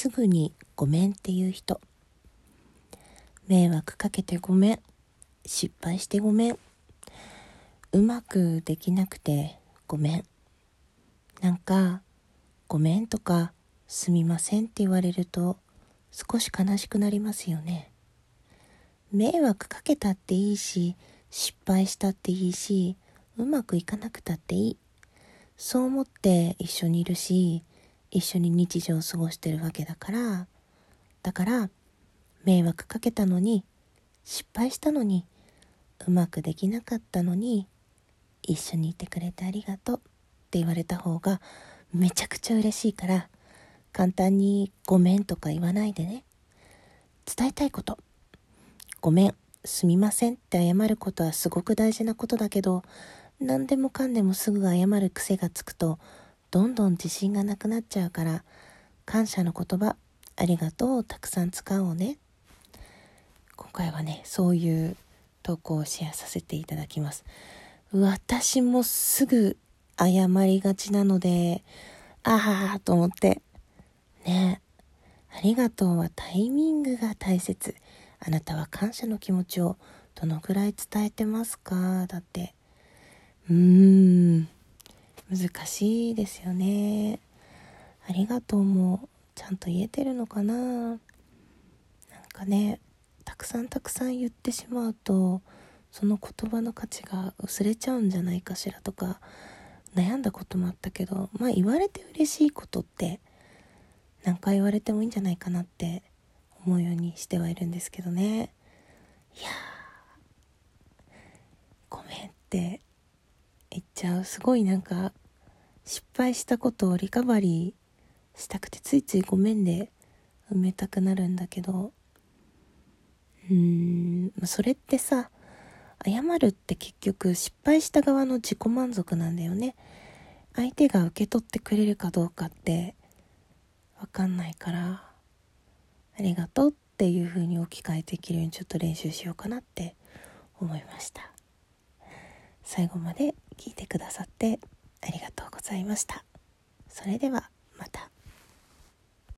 すぐにごめんっていう人。迷惑かけてごめん。失敗してごめん。うまくできなくてごめん。なんかごめんとかすみませんって言われると少し悲しくなりますよね。迷惑かけたっていいし失敗したっていいしうまくいかなくたっていい。そう思って一緒にいるし一緒に日常を過ごしてるわけだからだから迷惑かけたのに失敗したのにうまくできなかったのに一緒にいてくれてありがとうって言われた方がめちゃくちゃ嬉しいから簡単にごめんとか言わないでね。伝えたいこと。ごめんすみませんって謝ることはすごく大事なことだけど何でもかんでもすぐ謝る癖がつくとどんどん自信がなくなっちゃうから感謝の言葉ありがとうをたくさん使おうね。今回はねそういう投稿をシェアさせていただきます。私もすぐ謝りがちなのでああと思って。ねありがとうはタイミングが大切。あなたは感謝の気持ちをどのぐらい伝えてますか？だって。うーん。難しいですよね。ありがとうもちゃんと言えてるのかな。なんかねたくさんたくさん言ってしまうとその言葉の価値が薄れちゃうんじゃないかしらとか悩んだこともあったけどまあ言われて嬉しいことって何回言われてもいいんじゃないかなって思うようにしてはいるんですけどね。いやごめんって言っちゃう。すごいなんか失敗したことをリカバリーしたくてついついごめんで埋めたくなるんだけど。うーんそれってさ謝るって結局失敗した側の自己満足なんだよね。相手が受け取ってくれるかどうかって分かんないから。ありがとうっていう風に置き換えていけるようにちょっと練習しようかなって思いました。最後まで聞いてくださってありがとう。ざいました。それでは。